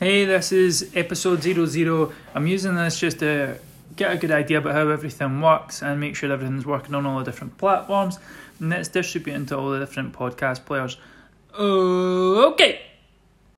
Hey, this is episode 00. I'm using this just to get a good idea about how everything works and make sure everything's working on all the different platforms. And it's distributing to all the different podcast players. Oh, okay.